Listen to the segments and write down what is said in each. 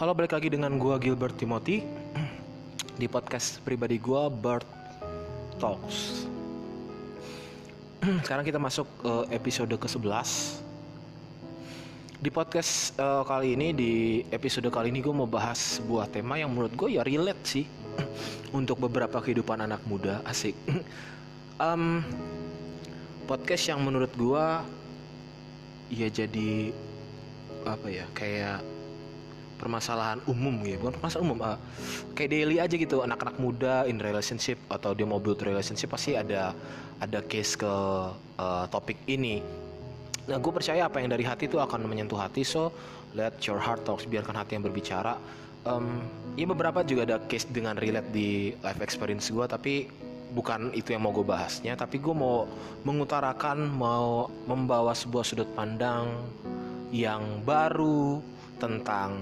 Halo, balik lagi dengan gua Gilbert Timothy di podcast pribadi gua Bird Talks. Sekarang kita masuk ke episode ke-11. Di podcast uh, kali ini di episode kali ini gue mau bahas sebuah tema yang menurut gue ya relate sih untuk beberapa kehidupan anak muda asik. um, podcast yang menurut gue ya jadi apa ya kayak permasalahan umum gitu bukan permasalahan umum uh, kayak daily aja gitu anak-anak muda in relationship atau dia mau build relationship pasti ada ada case ke uh, topik ini Nah, gue percaya apa yang dari hati itu akan menyentuh hati. So, let your heart talks. Biarkan hati yang berbicara. Um, ya beberapa juga ada case dengan relate di life experience gue, tapi bukan itu yang mau gue bahasnya. Tapi gue mau mengutarakan, mau membawa sebuah sudut pandang yang baru tentang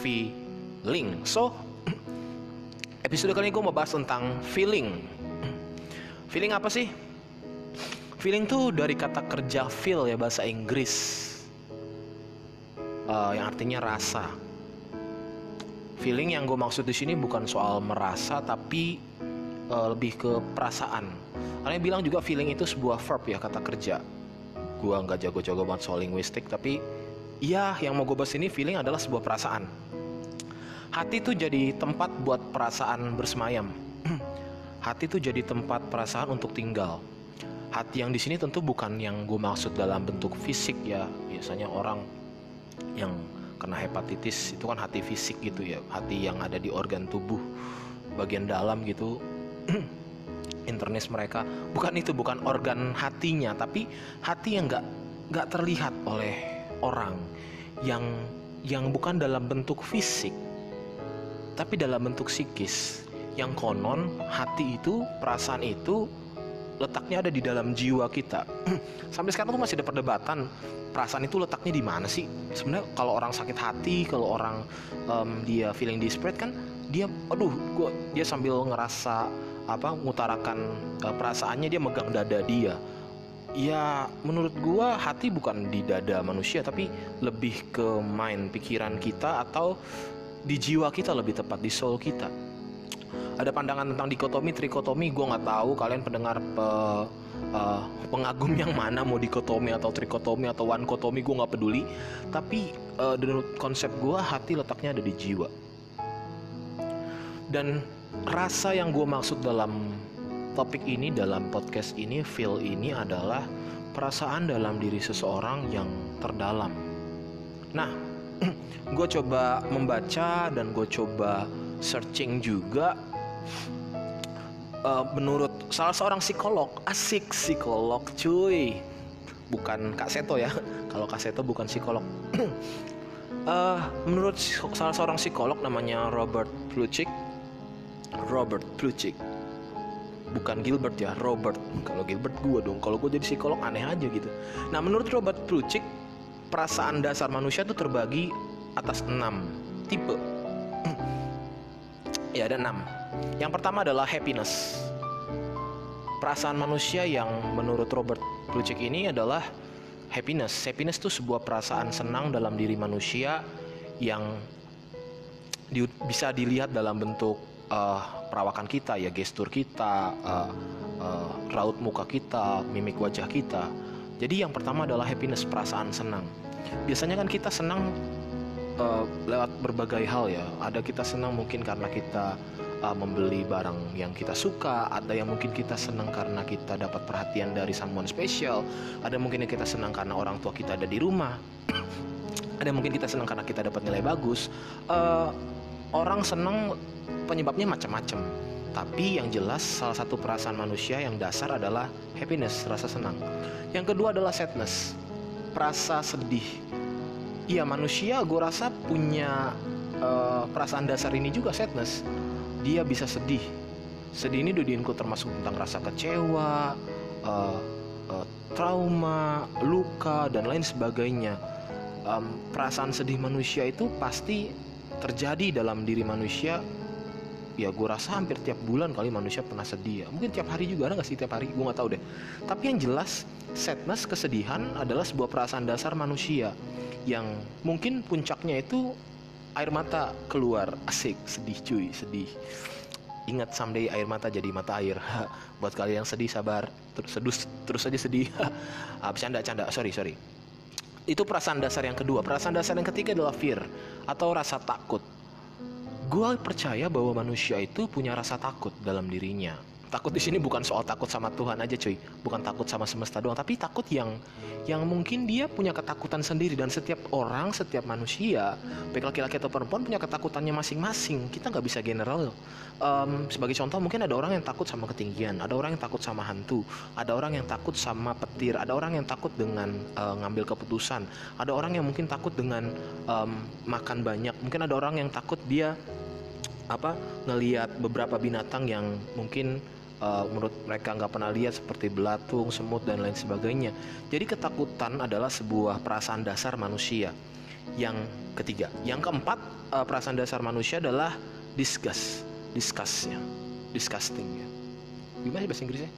feeling. So, episode kali ini gue mau bahas tentang feeling. Feeling apa sih? Feeling tuh dari kata kerja feel ya bahasa Inggris uh, yang artinya rasa. Feeling yang gue maksud di sini bukan soal merasa tapi uh, lebih ke perasaan. Karena bilang juga feeling itu sebuah verb ya kata kerja. Gue nggak jago-jago banget soal linguistik tapi ya yang mau gue bahas ini feeling adalah sebuah perasaan. Hati tuh jadi tempat buat perasaan bersemayam. Hati tuh jadi tempat perasaan untuk tinggal. Hati yang di sini tentu bukan yang gue maksud dalam bentuk fisik ya. Biasanya orang yang kena hepatitis itu kan hati fisik gitu ya. Hati yang ada di organ tubuh bagian dalam gitu. Internis mereka. Bukan itu bukan organ hatinya tapi hati yang nggak nggak terlihat oleh orang yang yang bukan dalam bentuk fisik tapi dalam bentuk psikis yang konon hati itu perasaan itu letaknya ada di dalam jiwa kita. Sampai sekarang tuh masih ada perdebatan perasaan itu letaknya di mana sih? Sebenarnya kalau orang sakit hati, kalau orang um, dia feeling desperate kan dia aduh gua dia sambil ngerasa apa mengutarakan uh, perasaannya dia megang dada dia. Ya menurut gua hati bukan di dada manusia tapi lebih ke main pikiran kita atau di jiwa kita lebih tepat di soul kita. Ada pandangan tentang dikotomi trikotomi gue nggak tahu kalian pendengar pe, uh, pengagum yang mana mau dikotomi atau trikotomi atau wankotomi gue nggak peduli. Tapi uh, konsep gue hati letaknya ada di jiwa. Dan rasa yang gue maksud dalam topik ini dalam podcast ini feel ini adalah perasaan dalam diri seseorang yang terdalam. Nah gue coba membaca dan gue coba searching juga. Uh, menurut salah seorang psikolog asik psikolog cuy. Bukan Kak Seto ya. Kalau Kak Seto bukan psikolog. Uh, menurut salah seorang psikolog namanya Robert Plutchik Robert Plutchik bukan Gilbert ya Robert. Kalau Gilbert gue dong. Kalau gue jadi psikolog aneh aja gitu. Nah menurut Robert Plutchik perasaan dasar manusia itu terbagi atas enam tipe. Ya ada enam. Yang pertama adalah happiness. Perasaan manusia yang menurut Robert Plutchik ini adalah happiness. Happiness itu sebuah perasaan senang dalam diri manusia yang di, bisa dilihat dalam bentuk uh, perawakan kita ya, gestur kita, uh, uh, raut muka kita, mimik wajah kita. Jadi yang pertama adalah happiness, perasaan senang. Biasanya kan kita senang uh, lewat berbagai hal ya. Ada kita senang mungkin karena kita uh, membeli barang yang kita suka, ada yang mungkin kita senang karena kita dapat perhatian dari someone special, ada mungkin kita senang karena orang tua kita ada di rumah, ada mungkin kita senang karena kita dapat nilai bagus. Uh, orang senang penyebabnya macam-macam, tapi yang jelas salah satu perasaan manusia yang dasar adalah happiness, rasa senang. Yang kedua adalah sadness, rasa sedih. Iya manusia gue rasa punya uh, perasaan dasar ini juga sadness dia bisa sedih sedih ini Dudinku termasuk tentang rasa kecewa uh, uh, trauma luka dan lain sebagainya um, perasaan sedih manusia itu pasti terjadi dalam diri manusia ya gue rasa hampir tiap bulan kali manusia pernah sedih ya. Mungkin tiap hari juga ada nggak sih tiap hari? Gue nggak tahu deh. Tapi yang jelas sadness kesedihan adalah sebuah perasaan dasar manusia yang mungkin puncaknya itu air mata keluar. Asik sedih cuy sedih. Ingat someday air mata jadi mata air. Buat kalian yang sedih sabar. Terus sedus terus aja sedih. Ah, canda canda sorry sorry itu perasaan dasar yang kedua. Perasaan dasar yang ketiga adalah fear atau rasa takut. Gue percaya bahwa manusia itu punya rasa takut dalam dirinya takut di sini bukan soal takut sama Tuhan aja cuy. Bukan takut sama semesta doang tapi takut yang yang mungkin dia punya ketakutan sendiri. Dan setiap orang setiap manusia baik laki-laki atau perempuan punya ketakutannya masing-masing. Kita nggak bisa general. Um, sebagai contoh mungkin ada orang yang takut sama ketinggian ada orang yang takut sama hantu ada orang yang takut sama petir ada orang yang takut dengan uh, ngambil keputusan ada orang yang mungkin takut dengan um, makan banyak. Mungkin ada orang yang takut dia apa ngelihat beberapa binatang yang mungkin uh, menurut mereka nggak pernah lihat seperti belatung, semut dan lain sebagainya. Jadi ketakutan adalah sebuah perasaan dasar manusia. Yang ketiga, yang keempat uh, perasaan dasar manusia adalah disgust, disgustnya, disgusting ya. Gimana bahasa Inggrisnya?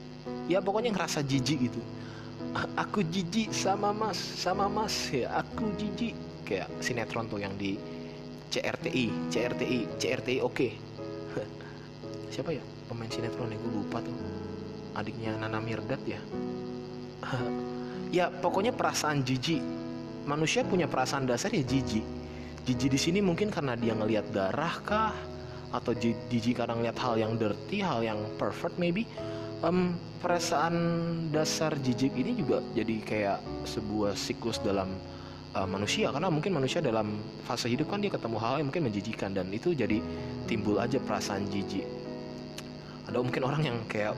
Ya pokoknya ngerasa jijik gitu. Aku jijik sama mas, sama mas ya. Aku jijik kayak sinetron tuh yang di CRTI, CRTI, CRTI oke. Okay. Siapa ya? pemain sinetron yang gue lupa tuh. Adiknya Nana Mirdad ya? Ya pokoknya perasaan jijik manusia punya perasaan dasar ya jijik jijik di sini mungkin karena dia ngelihat darah kah? Atau jijik karena ngelihat hal yang dirty hal yang perfect maybe? Um, perasaan dasar jijik ini juga jadi kayak sebuah siklus dalam uh, manusia. Karena mungkin manusia dalam fase hidup kan dia ketemu hal yang mungkin menjijikan. Dan itu jadi timbul aja perasaan jijik ada mungkin orang yang kayak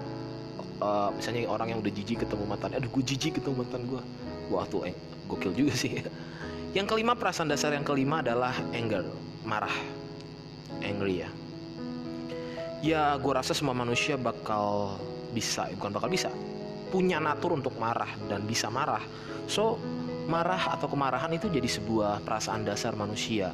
uh, misalnya orang yang udah jijik ketemu mantan aduh gue jijik ketemu mantan gue wah tuh eh, gokil juga sih. Yang kelima perasaan dasar yang kelima adalah anger marah angry ya. Ya gue rasa semua manusia bakal bisa bukan bakal bisa punya natur untuk marah dan bisa marah. So marah atau kemarahan itu jadi sebuah perasaan dasar manusia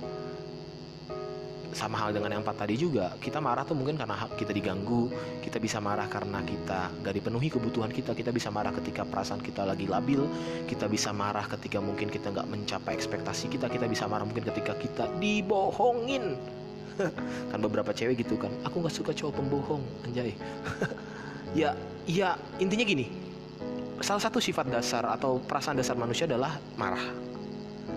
sama hal dengan yang empat tadi juga kita marah tuh mungkin karena kita diganggu kita bisa marah karena kita gak dipenuhi kebutuhan kita kita bisa marah ketika perasaan kita lagi labil kita bisa marah ketika mungkin kita nggak mencapai ekspektasi kita kita bisa marah mungkin ketika kita dibohongin. Kan beberapa cewek gitu kan aku nggak suka cowok pembohong anjay. Ya ya intinya gini salah satu sifat dasar atau perasaan dasar manusia adalah marah.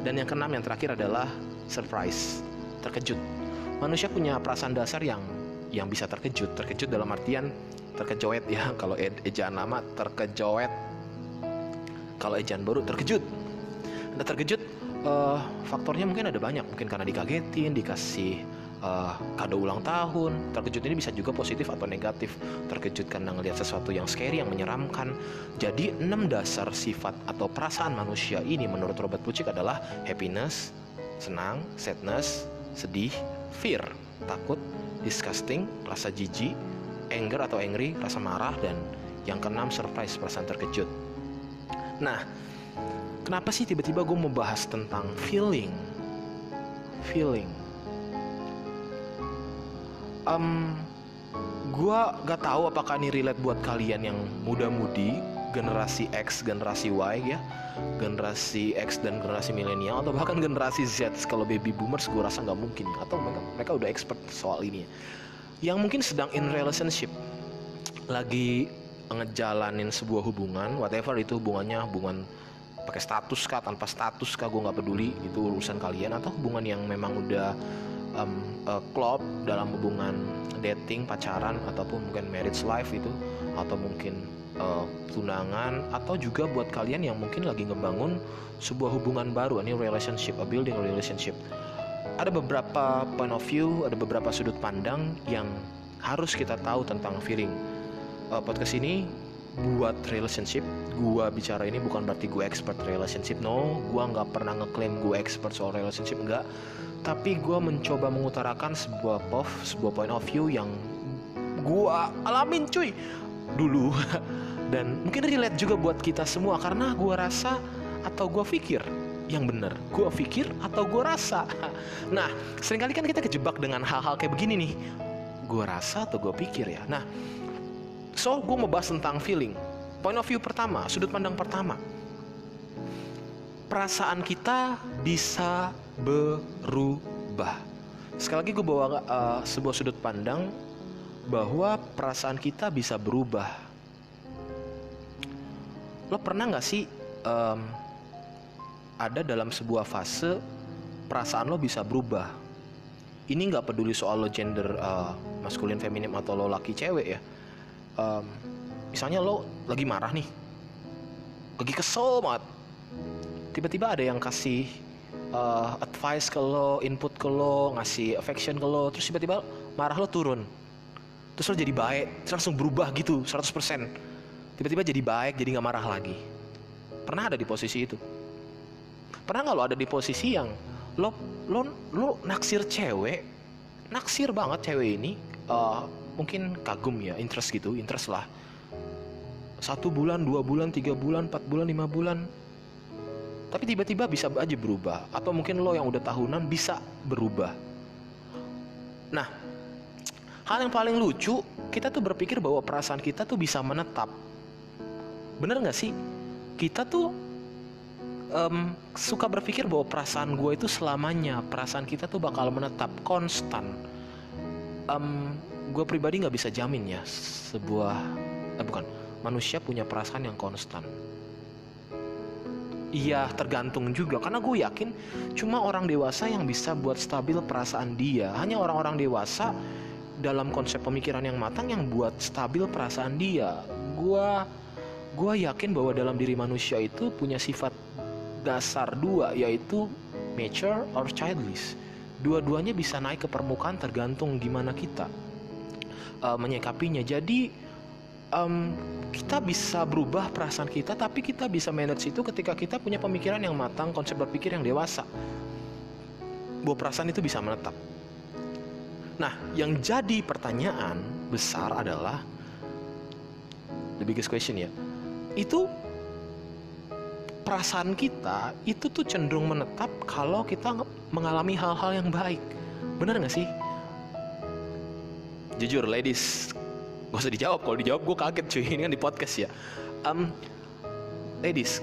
Dan yang keenam yang terakhir adalah surprise terkejut manusia punya perasaan dasar yang yang bisa terkejut. Terkejut dalam artian terkejoet ya. Kalau ejaan lama terkejoet kalau ejaan baru terkejut. Nah terkejut uh, faktornya mungkin ada banyak. Mungkin karena dikagetin dikasih uh, kado ulang tahun. Terkejut ini bisa juga positif atau negatif. Terkejut karena ngelihat sesuatu yang scary yang menyeramkan. Jadi enam dasar sifat atau perasaan manusia ini menurut Robert Pucik adalah happiness senang sadness sedih fear, takut, disgusting, rasa jijik, anger atau angry, rasa marah, dan yang keenam surprise, perasaan terkejut. Nah, kenapa sih tiba-tiba gue mau bahas tentang feeling? Feeling. Um, gue gak tahu apakah ini relate buat kalian yang muda-mudi, generasi X, generasi Y ya. Generasi X dan generasi milenial atau bahkan generasi Z. Kalau baby boomers gue rasa nggak mungkin atau mereka, mereka udah expert soal ini yang mungkin sedang in relationship. Lagi ngejalanin sebuah hubungan whatever itu hubungannya hubungan pakai status kah tanpa status kah gue nggak peduli. Itu urusan kalian. Atau hubungan yang memang udah um, uh, klop dalam hubungan dating pacaran ataupun mungkin marriage life itu atau mungkin uh, tunangan atau juga buat kalian yang mungkin lagi ngebangun sebuah hubungan baru, ini relationship, a building relationship. Ada beberapa point of view, ada beberapa sudut pandang yang harus kita tahu tentang feeling. Uh, podcast ini buat relationship, gua bicara ini bukan berarti gue expert relationship, no, gua nggak pernah ngeklaim gue expert soal relationship, enggak. Tapi gue mencoba mengutarakan sebuah pov, sebuah point of view yang gua alamin cuy dulu. Dan mungkin relate juga buat kita semua karena gue rasa atau gue pikir yang benar gue pikir atau gue rasa. Nah sering kali kan kita kejebak dengan hal-hal kayak begini nih. Gue rasa atau gue pikir ya? Nah so gue mau bahas tentang feeling. Point of view pertama sudut pandang pertama. Perasaan kita bisa berubah. Sekali lagi gue bawa uh, sebuah sudut pandang bahwa perasaan kita bisa berubah. Lo pernah nggak sih um, ada dalam sebuah fase perasaan lo bisa berubah? Ini nggak peduli soal lo gender uh, maskulin feminim atau lo laki cewek ya. Um, misalnya lo lagi marah nih lagi kesel banget. Tiba-tiba ada yang kasih uh, advice ke lo input ke lo ngasih affection ke lo terus tiba-tiba marah lo turun terus lo jadi baik terus langsung berubah gitu 100% tiba-tiba jadi baik jadi nggak marah lagi. Pernah ada di posisi itu? Pernah nggak lo ada di posisi yang lo lo lo naksir cewek naksir banget cewek ini uh, mungkin kagum ya interest gitu interest lah. Satu bulan dua bulan tiga bulan empat bulan lima bulan. Tapi tiba-tiba bisa aja berubah. Atau mungkin lo yang udah tahunan bisa berubah. Nah hal yang paling lucu kita tuh berpikir bahwa perasaan kita tuh bisa menetap. Bener nggak sih? Kita tuh um, suka berpikir bahwa perasaan gue itu selamanya perasaan kita tuh bakal menetap konstan. Um, gue pribadi nggak bisa jamin ya sebuah eh, bukan manusia punya perasaan yang konstan. Iya tergantung juga karena gue yakin cuma orang dewasa yang bisa buat stabil perasaan dia. Hanya orang-orang dewasa dalam konsep pemikiran yang matang yang buat stabil perasaan dia gue gue yakin bahwa dalam diri manusia itu punya sifat dasar dua yaitu mature or childish. Dua-duanya bisa naik ke permukaan tergantung gimana kita uh, menyikapinya. Jadi um, kita bisa berubah perasaan kita, tapi kita bisa manage itu ketika kita punya pemikiran yang matang, konsep berpikir yang dewasa. Bahwa perasaan itu bisa menetap. Nah, yang jadi pertanyaan besar adalah the biggest question ya. Itu perasaan kita itu tuh cenderung menetap kalau kita mengalami hal-hal yang baik. Bener gak sih? Jujur, ladies, gak usah dijawab. Kalau dijawab gue kaget cuy. Ini kan di podcast ya. Um, ladies,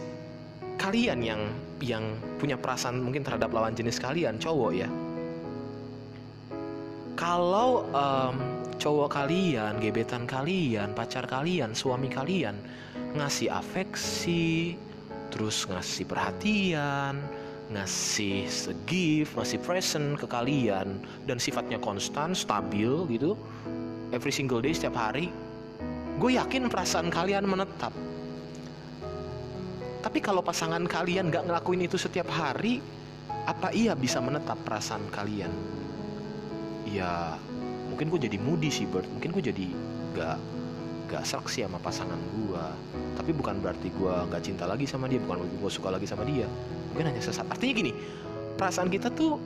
kalian yang yang punya perasaan mungkin terhadap lawan jenis kalian, cowok ya. Kalau um, cowok kalian, gebetan kalian, pacar kalian, suami kalian ngasih afeksi, terus ngasih perhatian, ngasih gift, ngasih present ke kalian dan sifatnya konstan, stabil gitu. Every single day setiap hari. Gue yakin perasaan kalian menetap. Tapi kalau pasangan kalian gak ngelakuin itu setiap hari, apa iya bisa menetap perasaan kalian? Ya, mungkin gue jadi moody sih, Bert. Mungkin gue jadi gak gak serak sih sama pasangan gue tapi bukan berarti gue gak cinta lagi sama dia bukan berarti gue suka lagi sama dia. Mungkin hanya sesat artinya gini perasaan kita tuh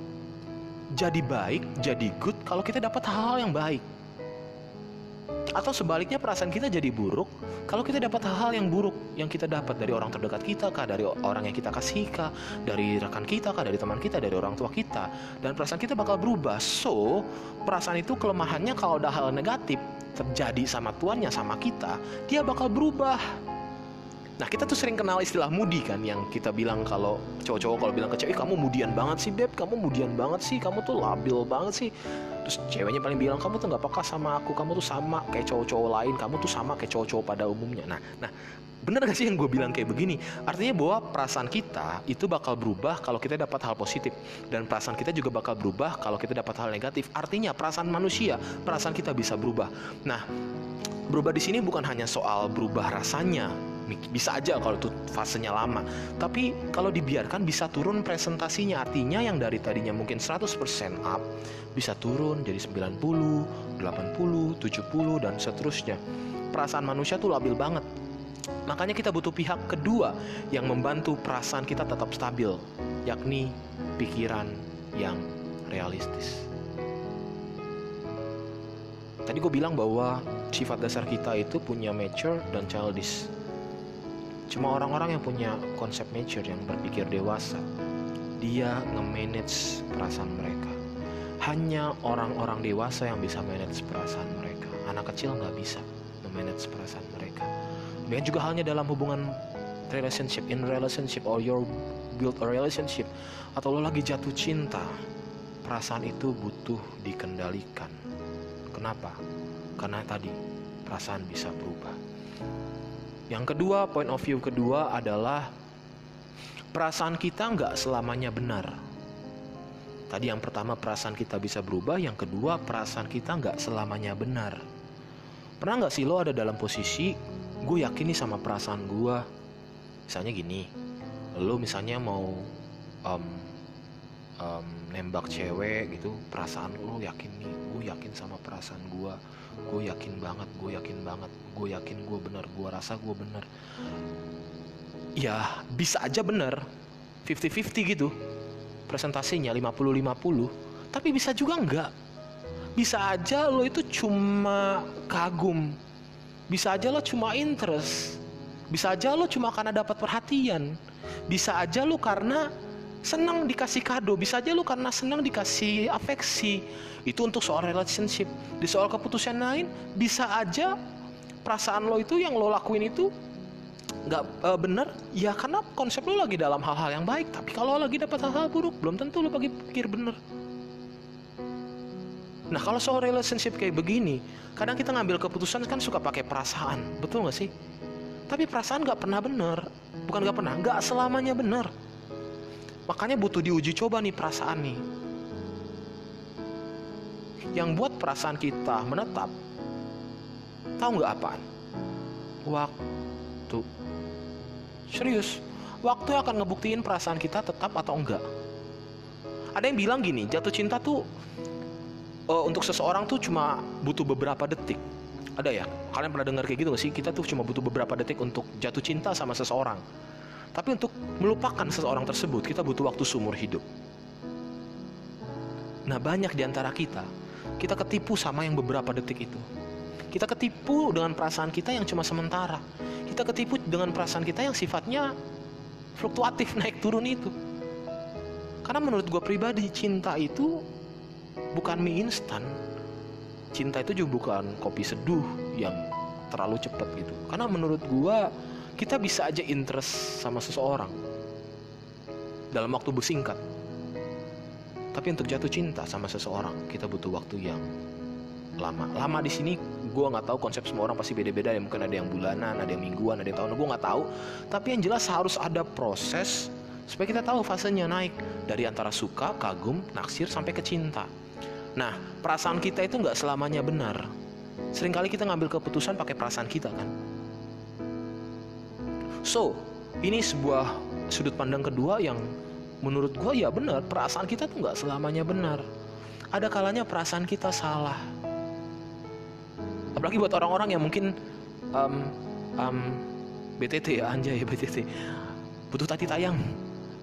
jadi baik jadi good kalau kita dapat hal-hal yang baik atau sebaliknya perasaan kita jadi buruk kalau kita dapat hal-hal yang buruk yang kita dapat dari orang terdekat kita kah dari orang yang kita kasih kah dari rekan kita kah dari teman kita dari orang tua kita dan perasaan kita bakal berubah so perasaan itu kelemahannya kalau ada hal negatif terjadi sama tuannya sama kita, dia bakal berubah. Nah kita tuh sering kenal istilah mudi kan yang kita bilang kalau cowok-cowok kalau bilang ke cewek kamu mudian banget sih beb, kamu mudian banget sih, kamu tuh labil banget sih. Terus ceweknya paling bilang kamu tuh nggak peka sama aku, kamu tuh sama kayak cowok-cowok lain, kamu tuh sama kayak cowok-cowok pada umumnya. Nah, nah bener gak sih yang gue bilang kayak begini? Artinya bahwa perasaan kita itu bakal berubah kalau kita dapat hal positif dan perasaan kita juga bakal berubah kalau kita dapat hal negatif. Artinya perasaan manusia, perasaan kita bisa berubah. Nah, berubah di sini bukan hanya soal berubah rasanya, bisa aja kalau itu fasenya lama tapi kalau dibiarkan bisa turun presentasinya artinya yang dari tadinya mungkin 100% up bisa turun jadi 90 80 70 dan seterusnya perasaan manusia tuh labil banget Makanya kita butuh pihak kedua yang membantu perasaan kita tetap stabil, yakni pikiran yang realistis. Tadi gue bilang bahwa sifat dasar kita itu punya mature dan childish. Cuma orang-orang yang punya konsep mature yang berpikir dewasa, dia nge-manage perasaan mereka. Hanya orang-orang dewasa yang bisa manage perasaan mereka. Anak kecil nggak bisa memanage perasaan mereka. Demikian juga halnya dalam hubungan relationship, in relationship or your build a relationship atau lo lagi jatuh cinta. perasaan itu butuh dikendalikan. Kenapa? Karena tadi perasaan bisa berubah. Yang kedua, point of view kedua adalah perasaan kita nggak selamanya benar. Tadi yang pertama perasaan kita bisa berubah, yang kedua perasaan kita nggak selamanya benar. Pernah nggak sih lo ada dalam posisi gue yakin nih sama perasaan gue, misalnya gini, lo misalnya mau um, um, nembak cewek gitu perasaan lo yakin nih gue yakin sama perasaan gue gue yakin banget gue yakin banget gue yakin gue bener gue rasa gue bener. Ya bisa aja bener. 50-50 gitu. Presentasinya 50-50 tapi bisa juga enggak. Bisa aja lo itu cuma kagum. Bisa aja lo cuma interest. Bisa aja lo cuma karena dapat perhatian. Bisa aja lo karena senang dikasih kado. Bisa aja lu karena senang dikasih afeksi. Itu untuk soal relationship. Di soal keputusan lain bisa aja perasaan lo itu yang lo lakuin itu nggak uh, bener ya karena konsep lo lagi dalam hal-hal yang baik. Tapi kalau lagi dapat hal-hal buruk belum tentu lo bagi pikir bener nah kalau soal relationship kayak begini kadang kita ngambil keputusan kan suka pakai perasaan. Betul nggak sih? Tapi perasaan nggak pernah bener bukan nggak pernah nggak selamanya bener Makanya butuh diuji coba nih perasaan nih. Yang buat perasaan kita menetap, tahu nggak apaan? Waktu. Serius, waktu akan ngebuktiin perasaan kita tetap atau enggak. Ada yang bilang gini, jatuh cinta tuh uh, untuk seseorang tuh cuma butuh beberapa detik. Ada ya? Kalian pernah dengar kayak gitu gak sih? Kita tuh cuma butuh beberapa detik untuk jatuh cinta sama seseorang. Tapi untuk melupakan seseorang tersebut, kita butuh waktu seumur hidup. Nah, banyak di antara kita, kita ketipu sama yang beberapa detik itu. Kita ketipu dengan perasaan kita yang cuma sementara. Kita ketipu dengan perasaan kita yang sifatnya fluktuatif, naik turun itu. Karena menurut gue pribadi, cinta itu bukan mie instan. Cinta itu juga bukan kopi seduh yang terlalu cepat gitu. Karena menurut gue kita bisa aja interest sama seseorang dalam waktu bersingkat. Tapi untuk jatuh cinta sama seseorang, kita butuh waktu yang lama. Lama di sini gue nggak tahu konsep semua orang pasti beda-beda ya. Mungkin ada yang bulanan, ada yang mingguan, ada yang tahunan. Gue nggak tahu. Tapi yang jelas harus ada proses supaya kita tahu fasenya naik dari antara suka, kagum, naksir sampai ke cinta. Nah, perasaan kita itu nggak selamanya benar. Seringkali kita ngambil keputusan pakai perasaan kita kan. So, ini sebuah sudut pandang kedua yang menurut gue ya benar, perasaan kita tuh nggak selamanya benar. Ada kalanya perasaan kita salah. Apalagi buat orang-orang yang mungkin um, um, BTT ya, anjay BTT, butuh tati tayang.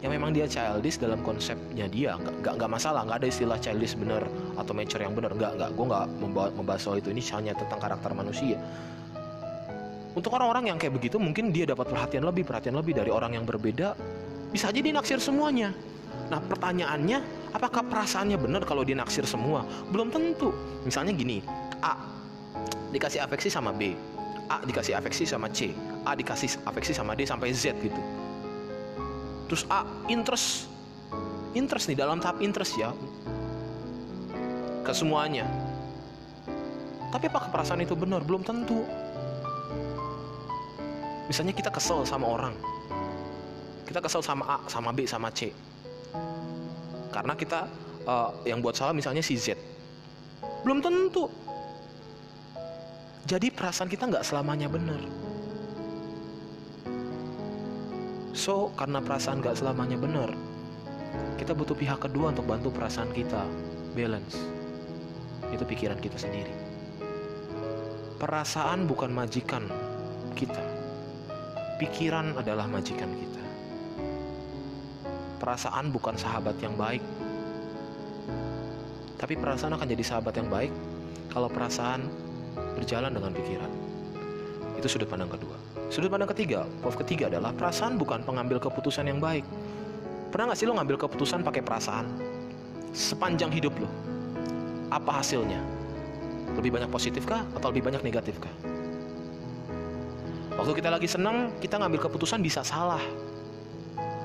Yang memang dia childish dalam konsepnya dia. Nggak nggak masalah nggak ada istilah childish bener atau mature yang bener nggak nggak. Gue nggak membahas soal itu. Ini hanya tentang karakter manusia untuk orang-orang yang kayak begitu mungkin dia dapat perhatian lebih, perhatian lebih dari orang yang berbeda. Bisa aja dia naksir semuanya. Nah pertanyaannya, apakah perasaannya benar kalau dia naksir semua? Belum tentu. Misalnya gini, A dikasih afeksi sama B, A dikasih afeksi sama C, A dikasih afeksi sama D sampai Z gitu. Terus A interest, interest nih dalam tahap interest ya ke semuanya. Tapi apakah perasaan itu benar? Belum tentu. Misalnya kita kesel sama orang. Kita kesel sama A, sama B, sama C. Karena kita uh, yang buat salah misalnya si Z. Belum tentu. Jadi perasaan kita nggak selamanya benar. So, karena perasaan nggak selamanya benar, kita butuh pihak kedua untuk bantu perasaan kita balance. Itu pikiran kita sendiri. Perasaan bukan majikan kita Pikiran adalah majikan kita. Perasaan bukan sahabat yang baik, tapi perasaan akan jadi sahabat yang baik kalau perasaan berjalan dengan pikiran. Itu sudut pandang kedua. Sudut pandang ketiga, pof ketiga adalah perasaan bukan pengambil keputusan yang baik. Pernah gak sih lo ngambil keputusan pakai perasaan? Sepanjang hidup lo. Apa hasilnya? Lebih banyak positif kah atau lebih banyak negatif kah? Waktu kita lagi senang, kita ngambil keputusan bisa salah.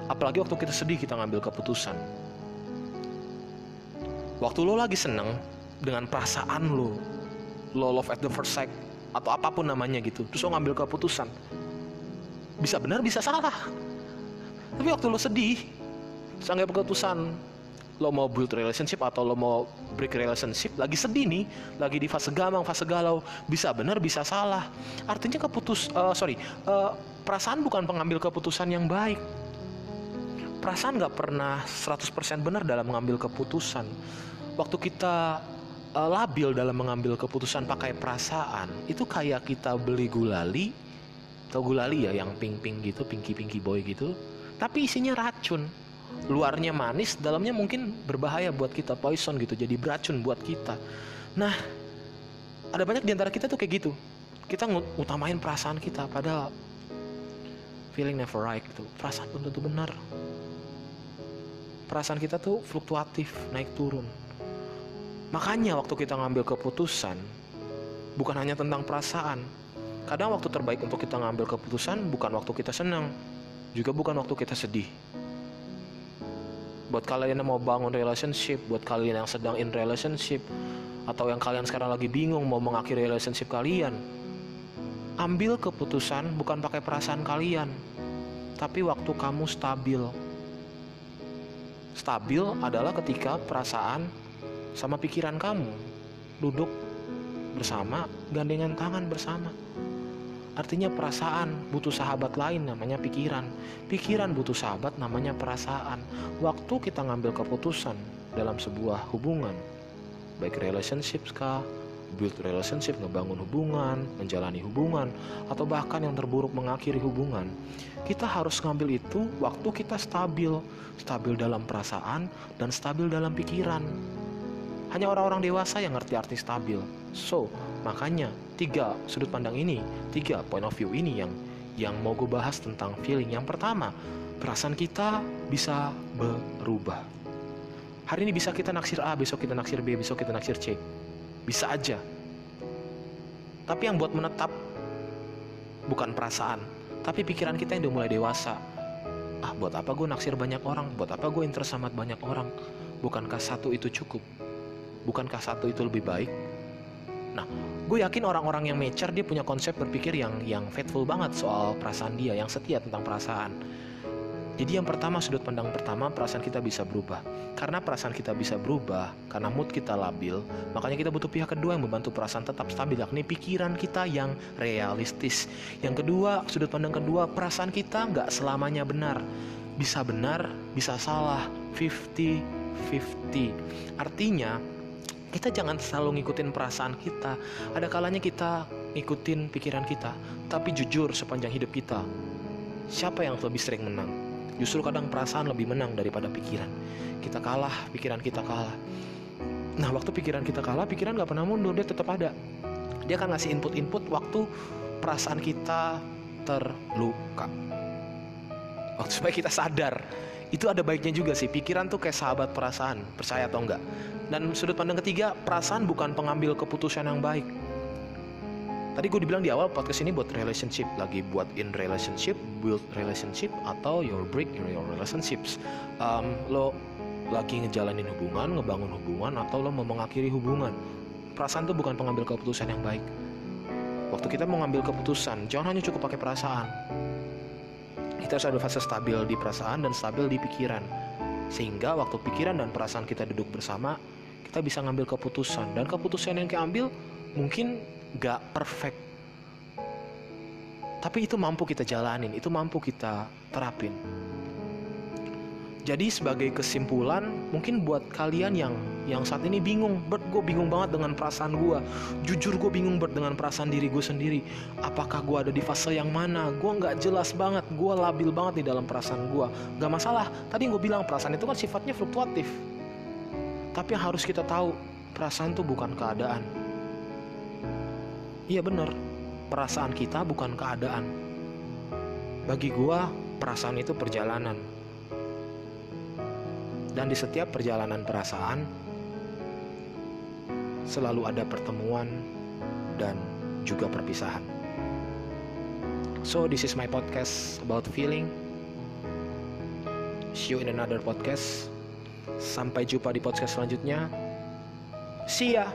Apalagi waktu kita sedih, kita ngambil keputusan. waktu lo lagi seneng dengan perasaan lo lo love at the first sight atau apa pun namanya gitu terus lo ngambil keputusan bisa benar bisa salah tapi waktu lo sedih sangat keputusan lo mau build relationship atau lo mau break relationship lagi sedih nih lagi di fase gamang fase galau bisa benar bisa salah. Artinya keputus uh, sorry uh, perasaan bukan pengambil keputusan yang baik. Perasaan nggak pernah 100% benar dalam mengambil keputusan. Waktu kita uh, labil dalam mengambil keputusan pakai perasaan itu kayak kita beli gulali. Atau gulali ya yang pink-pink gitu pinky-pinky boy gitu? Tapi isinya racun luarnya manis, dalamnya mungkin berbahaya buat kita, poison gitu, jadi beracun buat kita. Nah, ada banyak di antara kita tuh kayak gitu. Kita ngutamain perasaan kita, padahal feeling never right gitu. Perasaan pun tentu benar. Perasaan kita tuh fluktuatif, naik turun. Makanya waktu kita ngambil keputusan, bukan hanya tentang perasaan. Kadang waktu terbaik untuk kita ngambil keputusan bukan waktu kita senang, juga bukan waktu kita sedih buat kalian yang mau bangun relationship buat kalian yang sedang in relationship atau yang kalian sekarang lagi bingung mau mengakhiri relationship kalian ambil keputusan bukan pakai perasaan kalian tapi waktu kamu stabil. Stabil adalah ketika perasaan sama pikiran kamu duduk bersama gandengan tangan bersama Artinya perasaan butuh sahabat lain namanya pikiran. Pikiran butuh sahabat namanya perasaan. Waktu kita ngambil keputusan dalam sebuah hubungan, baik relationship kah, build relationship, ngebangun hubungan, menjalani hubungan, atau bahkan yang terburuk mengakhiri hubungan, kita harus ngambil itu waktu kita stabil, stabil dalam perasaan dan stabil dalam pikiran. Hanya orang-orang dewasa yang ngerti arti stabil. So, makanya tiga sudut pandang ini, tiga point of view ini yang yang mau gue bahas tentang feeling. Yang pertama, perasaan kita bisa berubah. Hari ini bisa kita naksir A, besok kita naksir B, besok kita naksir C. Bisa aja. Tapi yang buat menetap bukan perasaan, tapi pikiran kita yang udah mulai dewasa. Ah, buat apa gue naksir banyak orang? Buat apa gue interest sama banyak orang? Bukankah satu itu cukup? Bukankah satu itu lebih baik? Nah, gue yakin orang-orang yang mature dia punya konsep berpikir yang yang faithful banget soal perasaan dia, yang setia tentang perasaan. Jadi yang pertama sudut pandang pertama perasaan kita bisa berubah. Karena perasaan kita bisa berubah, karena mood kita labil, makanya kita butuh pihak kedua yang membantu perasaan tetap stabil, yakni pikiran kita yang realistis. Yang kedua, sudut pandang kedua, perasaan kita nggak selamanya benar. Bisa benar, bisa salah, 50-50. Artinya, kita jangan selalu ngikutin perasaan kita. Ada kalanya kita ngikutin pikiran kita, tapi jujur sepanjang hidup kita. Siapa yang lebih sering menang? Justru kadang perasaan lebih menang daripada pikiran. Kita kalah, pikiran kita kalah. Nah, waktu pikiran kita kalah, pikiran gak pernah mundur, dia tetap ada. Dia akan ngasih input-input waktu perasaan kita terluka. Waktu supaya kita sadar, itu ada baiknya juga sih. Pikiran tuh kayak sahabat perasaan, percaya atau enggak. Dan sudut pandang ketiga, perasaan bukan pengambil keputusan yang baik. Tadi gue dibilang di awal podcast ini buat relationship, lagi buat in relationship, build relationship, atau your break your relationships. Um, lo lagi ngejalanin hubungan, ngebangun hubungan, atau lo mau mengakhiri hubungan. Perasaan tuh bukan pengambil keputusan yang baik. Waktu kita mau ngambil keputusan, jangan hanya cukup pakai perasaan. Kita harus ada fase stabil di perasaan dan stabil di pikiran. Sehingga waktu pikiran dan perasaan kita duduk bersama, kita bisa ngambil keputusan. Dan keputusan yang kita ambil mungkin gak perfect. Tapi itu mampu kita jalanin itu mampu kita terapin jadi sebagai kesimpulan mungkin buat kalian yang yang saat ini bingung Bert gue bingung banget dengan perasaan gue jujur gue bingung Bert dengan perasaan diri gue sendiri. Apakah gue ada di fase yang mana? Gue nggak jelas banget. Gue labil banget di dalam perasaan gue gak masalah. Tadi gue bilang perasaan itu kan sifatnya fluktuatif. Tapi yang harus kita tahu, perasaan itu bukan keadaan. Iya benar, perasaan kita bukan keadaan. Bagi gua, perasaan itu perjalanan. Dan di setiap perjalanan perasaan, selalu ada pertemuan dan juga perpisahan. So, this is my podcast about feeling. See you in another podcast. Sampai jumpa di podcast selanjutnya. See ya.